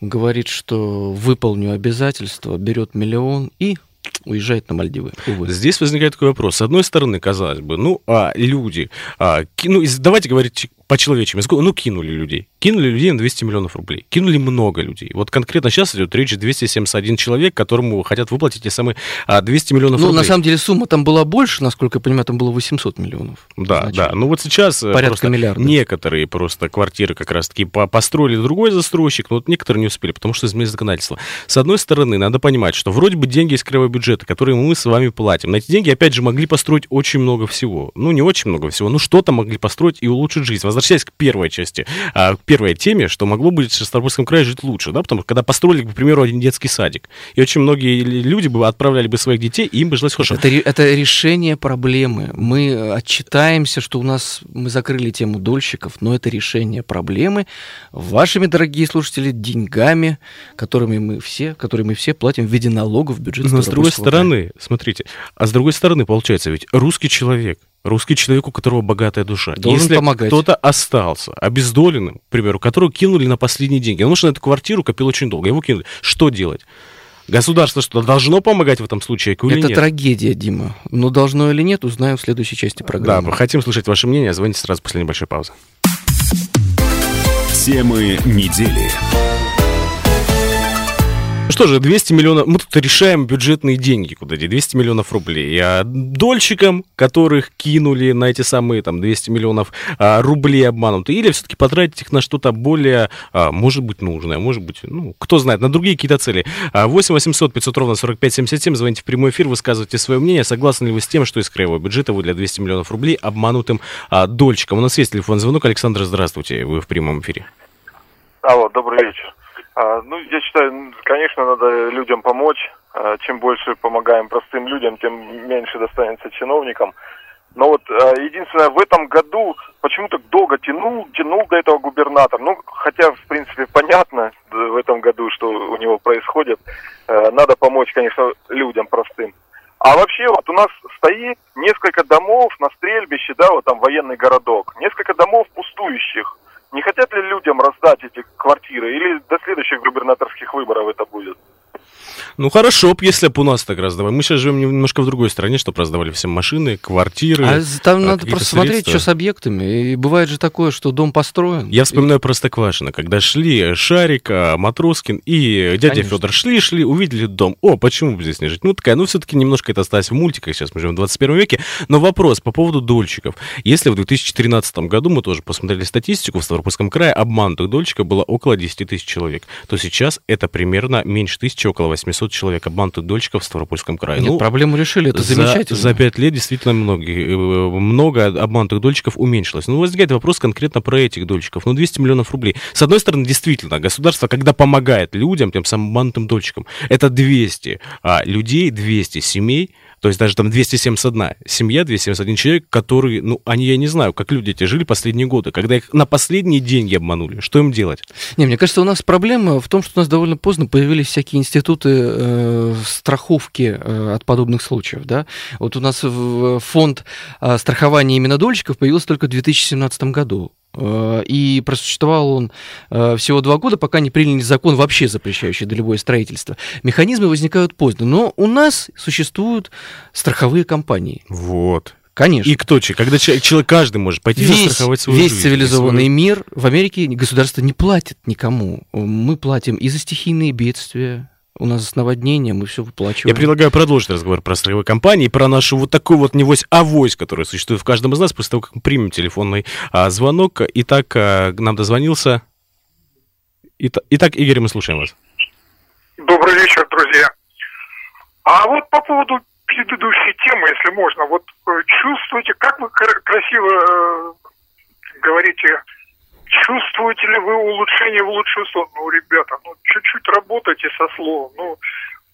говорит, что выполню обязательства, берет миллион и уезжает на Мальдивы. Увы. Здесь возникает такой вопрос. С одной стороны, казалось бы, ну, а люди, а, ну, давайте говорить по-человечески, сколько- ну, кинули людей. Кинули людей на 200 миллионов рублей. Кинули много людей. Вот конкретно сейчас идет речь 271 человек, которому хотят выплатить те самые а, 200 миллионов Ну, рублей. на самом деле, сумма там была больше, насколько я понимаю, там было 800 миллионов. Да, Значит, да. Ну вот сейчас э, порядка миллиарда. некоторые просто квартиры как раз-таки по- построили другой застройщик, но вот некоторые не успели, потому что изменилось законодательство. С одной стороны, надо понимать, что вроде бы деньги из краевого бюджета, которые мы с вами платим, на эти деньги, опять же, могли построить очень много всего. Ну, не очень много всего, но что-то могли построить и улучшить жизнь. Возвращаясь к первой части, а, к первой теме, что могло бы в Ставропольском крае жить лучше, да, потому что когда построили, к примеру, один детский садик, и очень многие люди бы отправляли бы своих детей, и им бы жилось хорошо. Это, это решение проблемы. Мы отчитаемся, что у нас мы закрыли тему дольщиков, но это решение проблемы вашими, дорогие слушатели, деньгами, которыми мы все, которые мы все платим в виде налогов в бюджет. Но с другой края. стороны, смотрите, а с другой стороны, получается, ведь русский человек, Русский человек, у которого богатая душа. Должен Если помогать. кто-то остался обездоленным, к примеру, которого кинули на последние деньги, он, может, на эту квартиру копил очень долго, его кинули. Что делать? Государство что, должно помогать в этом случае или Это нет? трагедия, Дима. Но должно или нет, узнаем в следующей части Да, программы. мы хотим слышать ваше мнение. Звоните сразу после небольшой паузы. Темы недели. Ну Что же, 200 миллионов, мы тут решаем бюджетные деньги куда деть, 200 миллионов рублей. А дольщикам, которых кинули на эти самые там 200 миллионов а, рублей обмануты, или все-таки потратить их на что-то более, а, может быть, нужное, может быть, ну, кто знает, на другие какие-то цели. А, 8 800 500 ровно 45 77, звоните в прямой эфир, высказывайте свое мнение, согласны ли вы с тем, что из краевого бюджета выделят 200 миллионов рублей обманутым а, дольщикам. У нас есть телефон звонок. Александр, здравствуйте, вы в прямом эфире. Алло, добрый вечер. А, ну, я считаю, конечно, надо людям помочь. А, чем больше помогаем простым людям, тем меньше достанется чиновникам. Но вот а, единственное, в этом году почему так долго тянул, тянул до этого губернатор. Ну, хотя, в принципе, понятно в этом году, что у него происходит. Надо помочь, конечно, людям простым. А вообще вот у нас стоит несколько домов на стрельбище, да, вот там военный городок. Несколько домов пустующих. Не хотят ли людям раздать эти квартиры? Или до следующих губернаторских выборов это будет? Ну хорошо, если бы у нас так раздавали. Мы сейчас живем немножко в другой стране, чтобы раздавали всем машины, квартиры. А там а, надо просто смотреть, средства. что с объектами. И бывает же такое, что дом построен. Я вспоминаю Простоквашино, когда шли Шарик, а, Матроскин и дядя Конечно. Федор шли, шли, увидели дом. О, почему бы здесь не жить? Ну, такая, ну, все-таки немножко это осталось в мультиках, сейчас мы живем в 21 веке. Но вопрос по поводу дольщиков. Если в 2013 году мы тоже посмотрели статистику, в Ставропольском крае обманутых дольщиков было около 10 тысяч человек, то сейчас это примерно меньше тысячи, около 800 человек обманутых дольщиков в Ставропольском крае. Нет, Ну, проблему решили, это за, замечательно. За пять лет действительно многие, э, много обманутых дольщиков уменьшилось. Ну, возникает вопрос конкретно про этих дольщиков. Ну, 200 миллионов рублей. С одной стороны, действительно, государство, когда помогает людям, тем самым обманутым дольщикам, это 200 а, людей, 200 семей, то есть даже там 271 семья, 271 человек, которые, ну, они, я не знаю, как люди эти жили последние годы, когда их на последние деньги обманули. Что им делать? Не, мне кажется, у нас проблема в том, что у нас довольно поздно появились всякие институты э, страховки э, от подобных случаев. Да? Вот у нас фонд э, страхования именно дольщиков появился только в 2017 году. Э, И просуществовал он э, всего два года, пока не приняли закон, вообще запрещающий долевое строительство. Механизмы возникают поздно. Но у нас существуют страховые компании. Вот. Конечно. И кто че? Когда человек, каждый может пойти Весь, застраховать свою весь жизнь. цивилизованный И свою- мир в Америке государство не платит никому. Мы платим и за стихийные бедствия. У нас наводнение, мы все выплачиваем. Я предлагаю продолжить разговор про страховые компании, про нашу вот такую вот невось авось, которая существует в каждом из нас, после того, как мы примем телефонный а, звонок. Итак, а, нам дозвонился... Ита- Итак, Игорь, мы слушаем вас. Добрый вечер, друзья. А вот по поводу предыдущей темы, если можно, вот э, чувствуете, как вы кра- красиво э, говорите, чувствуете ли вы улучшение в лучшую сторону? Ну, ребята, ну чуть-чуть работайте со словом. Ну,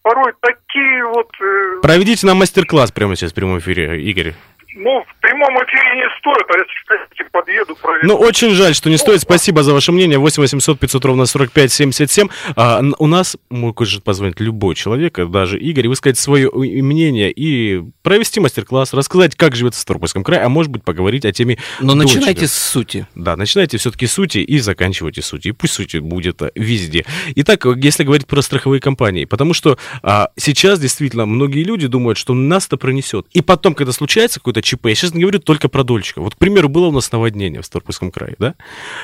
порой такие вот... э, Проведите нам мастер-класс прямо сейчас в прямом эфире, Игорь. Ну, в прямом эфире не стоит, а если хотите, подъеду, проведу. Ну, очень жаль, что не стоит. Спасибо за ваше мнение. 8 800 500 ровно 45 77. А, у нас может позвонить любой человек, даже Игорь, высказать свое мнение и провести мастер-класс, рассказать, как живет в Ставропольском крае, а может быть поговорить о теме Но дольщиков. начинайте с сути. Да, начинайте все-таки с сути и заканчивайте сути. И пусть сути будет а, везде. Итак, если говорить про страховые компании, потому что а, сейчас действительно многие люди думают, что нас это пронесет. И потом, когда случается какое-то ЧП, я сейчас не говорю только про дольщиков. Вот, к примеру, было у нас наводнение в Ставропольском крае, да?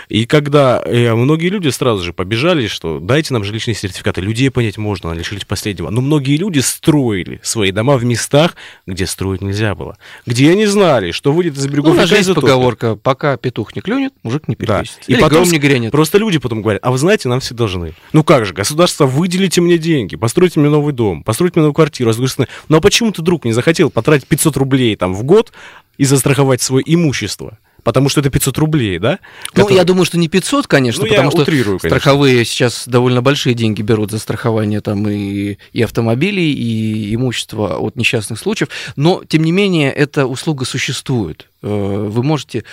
И когда э, многие люди сразу же побежали, что дайте нам жилищные сертификаты. Людей понять можно, лишились последнего. Но многие люди строили свои дома в местах, где строить нельзя было. Где они знали, что выйдет из Ну, берегов у нас есть и поговорка, пока петух не клюнет, мужик не перекрестит. И Или потом гром не грянет. Просто люди потом говорят, а вы знаете, нам все должны. Ну как же, государство, выделите мне деньги, постройте мне новый дом, постройте мне новую квартиру. А ну а почему ты, друг, не захотел потратить 500 рублей там в год и застраховать свое имущество? Потому что это 500 рублей, да? Ну, Которые- я думаю, что не 500, конечно, Ну, потому что утрирую, конечно. страховые сейчас довольно большие деньги берут за страхование там и, и автомобилей, и имущества от несчастных случаев, но, тем не менее, эта услуга существует. Э, Вы можете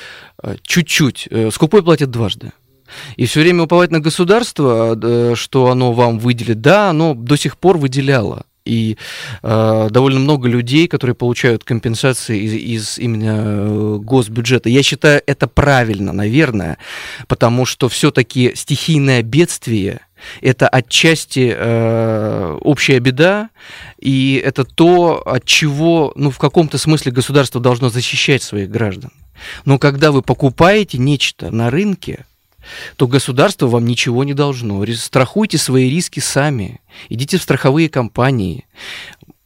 э, чуть-чуть, э, скупой платит дважды. И все время уповать на государство, что оно вам выделит, да, оно до сих пор выделяло. И э, довольно много людей, которые получают компенсации из, из именно э, госбюджета. Я считаю, это правильно, наверное, потому что все-таки стихийное бедствие это отчасти э, общая беда, и это то, от чего, ну, в каком-то смысле государство должно защищать своих граждан. Но когда вы покупаете нечто на рынке, то государство вам ничего не должно. Страхуйте свои риски сами. Идите в страховые компании.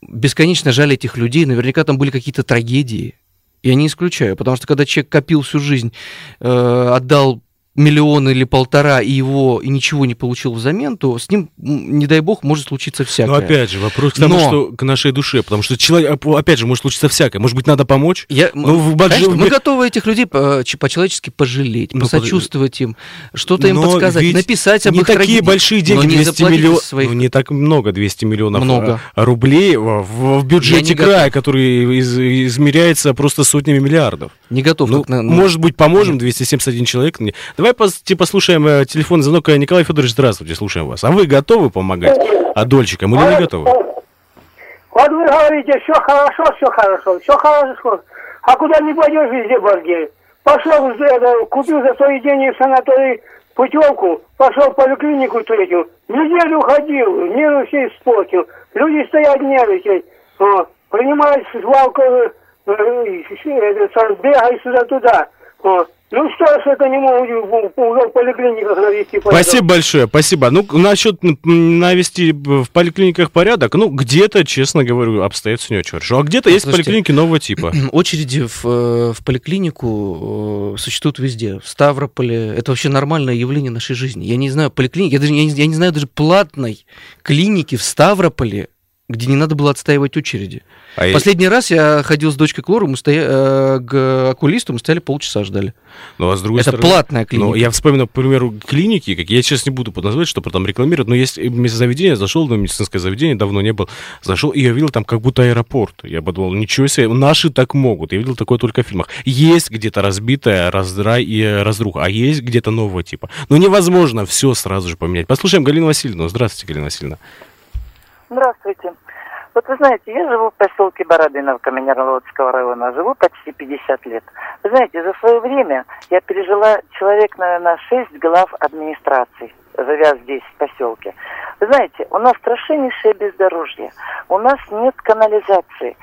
Бесконечно жаль этих людей. Наверняка там были какие-то трагедии. Я не исключаю, потому что когда человек копил всю жизнь, э, отдал миллион или полтора, и его и ничего не получил взамен, то с ним, не дай бог, может случиться всякое. Но опять же, вопрос к тому, Но... что к нашей душе, потому что человек, опять же, может случиться всякое. Может быть, надо помочь? Я, ну, в Конечно, мы готовы этих людей по-человечески пожалеть, ну, посочувствовать им, что-то им подсказать, написать об не их такие трагедии, большие деньги, 200 миллионов, своих... ну, не так много, 200 миллионов много. рублей в, в бюджете края, готов. который из, измеряется просто сотнями миллиардов. Не готов. Ну, на, Может быть, поможем, 271 человек. Давай, типа, слушаем э, телефонный звонок. Николай Федорович, здравствуйте, слушаем вас. А вы готовы помогать Адольчикам или не готовы? Вот вы говорите, все хорошо, все хорошо, все хорошо. А куда не пойдешь, везде бордель. Пошел, это, купил за свои деньги в санаторий путевку, пошел в поликлинику третью. Неделю ходил, нервы все испортил. Люди стоят нервничают. Принимают свалку, э, э, бегай сюда-туда. Ну что ж, это не могут в поликлиниках навести порядок. Спасибо большое, спасибо. Ну, насчет навести в поликлиниках порядок, ну, где-то, честно говорю, обстоит все не очень хорошо. А где-то есть Слушайте, поликлиники нового типа. Очереди в, э, в поликлинику э, существуют везде. В Ставрополе. Это вообще нормальное явление нашей жизни. Я не знаю поликлиники, я, даже, я, не, я не знаю даже платной клиники в Ставрополе, где не надо было отстаивать очереди. А Последний я... раз я ходил с дочкой к лору, мы стоя... э, к окулисту, мы стояли полчаса ждали. Ну, а с другой Это стороны... платная клиника. Ну, я вспомнил, к примеру, клиники, как я сейчас не буду назвать, что там рекламируют, но есть место заведения, зашел на медицинское заведение, давно не был, зашел, и я видел там как будто аэропорт. Я подумал, ничего себе, наши так могут. Я видел такое только в фильмах. Есть где-то разбитая раздрай и разруха, а есть где-то нового типа. Но невозможно все сразу же поменять. Послушаем Галину Васильевну. Здравствуйте, Галина Васильевна. Здравствуйте. Вот вы знаете, я живу в поселке Барабиновка Минераловодского района, живу почти 50 лет. Вы знаете, за свое время я пережила человек, наверное, 6 глав администрации живя здесь, в поселке. Вы знаете, у нас страшнейшее бездорожье, у нас нет канализации.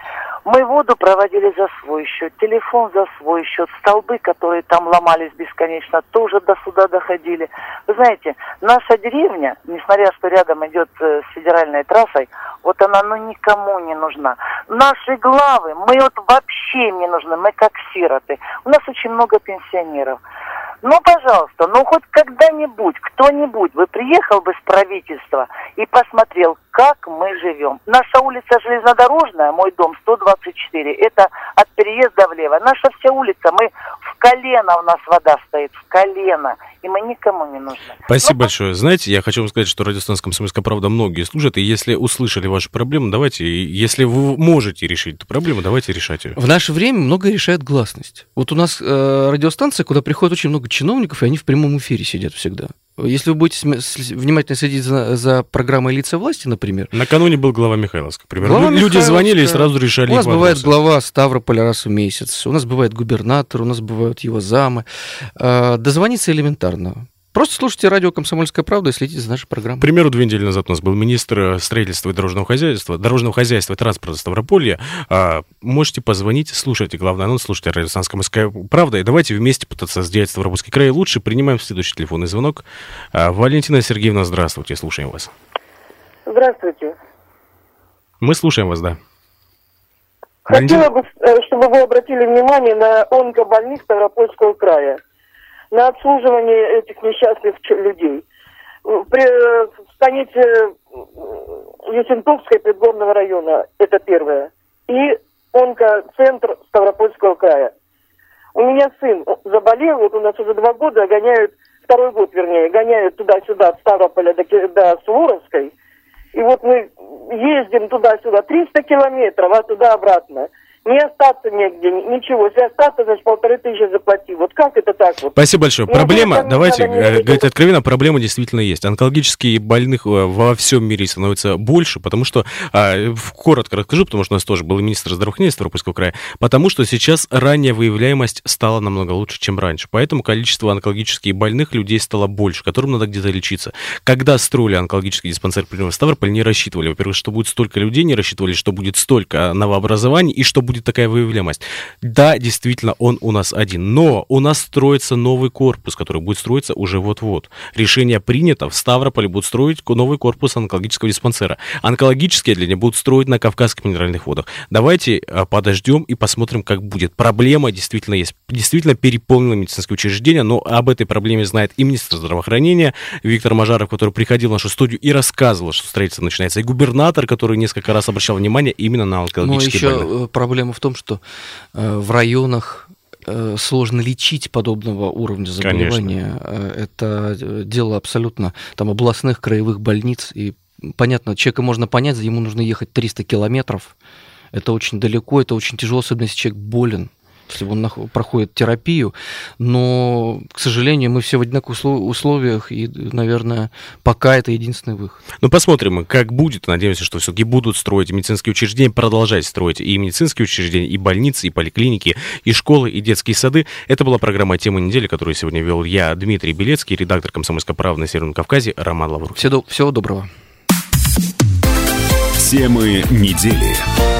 Мы воду проводили за свой счет, телефон за свой счет, столбы, которые там ломались бесконечно, тоже до суда доходили. Вы знаете, наша деревня, несмотря что рядом идет э, с федеральной трассой, вот она ну никому не нужна. Наши главы, мы вот вообще не нужны, мы как сироты. У нас очень много пенсионеров. Ну, пожалуйста, ну хоть когда-нибудь, кто-нибудь бы приехал бы с правительства и посмотрел, как мы живем. Наша улица железнодорожная, мой дом 124, это от переезда влево. Наша вся улица, мы в колено у нас вода стоит, в колено, и мы никому не нужны. Спасибо ну, большое. Знаете, я хочу вам сказать, что радиостанция «Комсомольская правда» многие служат, и если услышали вашу проблему, давайте, если вы можете решить эту проблему, давайте решать ее. В наше время много решает гласность. Вот у нас э, радиостанция, куда приходит очень много чиновников, и они в прямом эфире сидят всегда. Если вы будете внимательно следить за, за программой «Лица власти», например... Накануне был глава Михайловска, например. Глава Люди Михайловска. звонили и сразу решали У нас бывает вопросы. глава Ставрополя раз в месяц, у нас бывает губернатор, у нас бывают его замы. А, дозвониться элементарно. Просто слушайте радио «Комсомольская правда» и следите за нашей программой. К примеру, две недели назад у нас был министр э, строительства и дорожного хозяйства, дорожного хозяйства и транспорта Ставрополья. А, можете позвонить, слушайте главный анонс, слушайте радио «Комсомольская правда» и давайте вместе пытаться сделать Ставропольский край лучше. Принимаем следующий телефонный звонок. А, Валентина Сергеевна, здравствуйте, слушаем вас. Здравствуйте. Мы слушаем вас, да. Хотела бы, э, чтобы вы обратили внимание на онкобольниц Ставропольского края на обслуживание этих несчастных людей. При, э, в станице Юсентовской предгорного района, это первое. И онкоцентр Ставропольского края. У меня сын заболел, вот у нас уже два года гоняют, второй год вернее, гоняют туда-сюда, от Ставрополя до, до Суворовской. И вот мы ездим туда-сюда, 300 километров, а туда-обратно. Не остаться негде, ничего. Если остаться, значит, полторы тысячи заплати. Вот как это так вот? Спасибо большое. Ну, Проблема, это не давайте э, говорить откровенно, проблема действительно есть. Онкологических больных э, во всем мире становится больше, потому что, а, коротко расскажу, потому что у нас тоже был министр здравоохранения Ставропольского края, потому что сейчас ранняя выявляемость стала намного лучше, чем раньше. Поэтому количество онкологических больных людей стало больше, которым надо где-то лечиться. Когда строили онкологический диспансер в Ставрополь, не рассчитывали, во-первых, что будет столько людей, не рассчитывали, что будет столько новообразований и что будет такая выявляемость. Да, действительно, он у нас один, но у нас строится новый корпус, который будет строиться уже вот-вот. Решение принято, в Ставрополе будут строить новый корпус онкологического диспансера. Онкологические отделения будут строить на Кавказских минеральных водах. Давайте э, подождем и посмотрим, как будет. Проблема действительно есть. Действительно переполнено медицинские учреждения, но об этой проблеме знает и министр здравоохранения Виктор Мажаров, который приходил в нашу студию и рассказывал, что строительство начинается, и губернатор, который несколько раз обращал внимание именно на онкологические еще больных. э, проблема в том, что э, в районах э, сложно лечить подобного уровня заболевания. Э, Это э, дело абсолютно там областных краевых больниц. И понятно, человека можно понять, ему нужно ехать 300 километров. Это очень далеко, это очень тяжело, особенно если человек болен если он нах- проходит терапию, но, к сожалению, мы все в одинаковых услов- условиях, и, наверное, пока это единственный выход. Ну, посмотрим, как будет. Надеемся, что все-таки будут строить медицинские учреждения, продолжать строить и медицинские учреждения, и больницы, и поликлиники, и школы, и детские сады. Это была программа «Тема недели», которую сегодня вел я, Дмитрий Белецкий, редактор «Комсомольской правды» на Северном Кавказе, Роман Лаврук. Всего, всего доброго. Темы недели.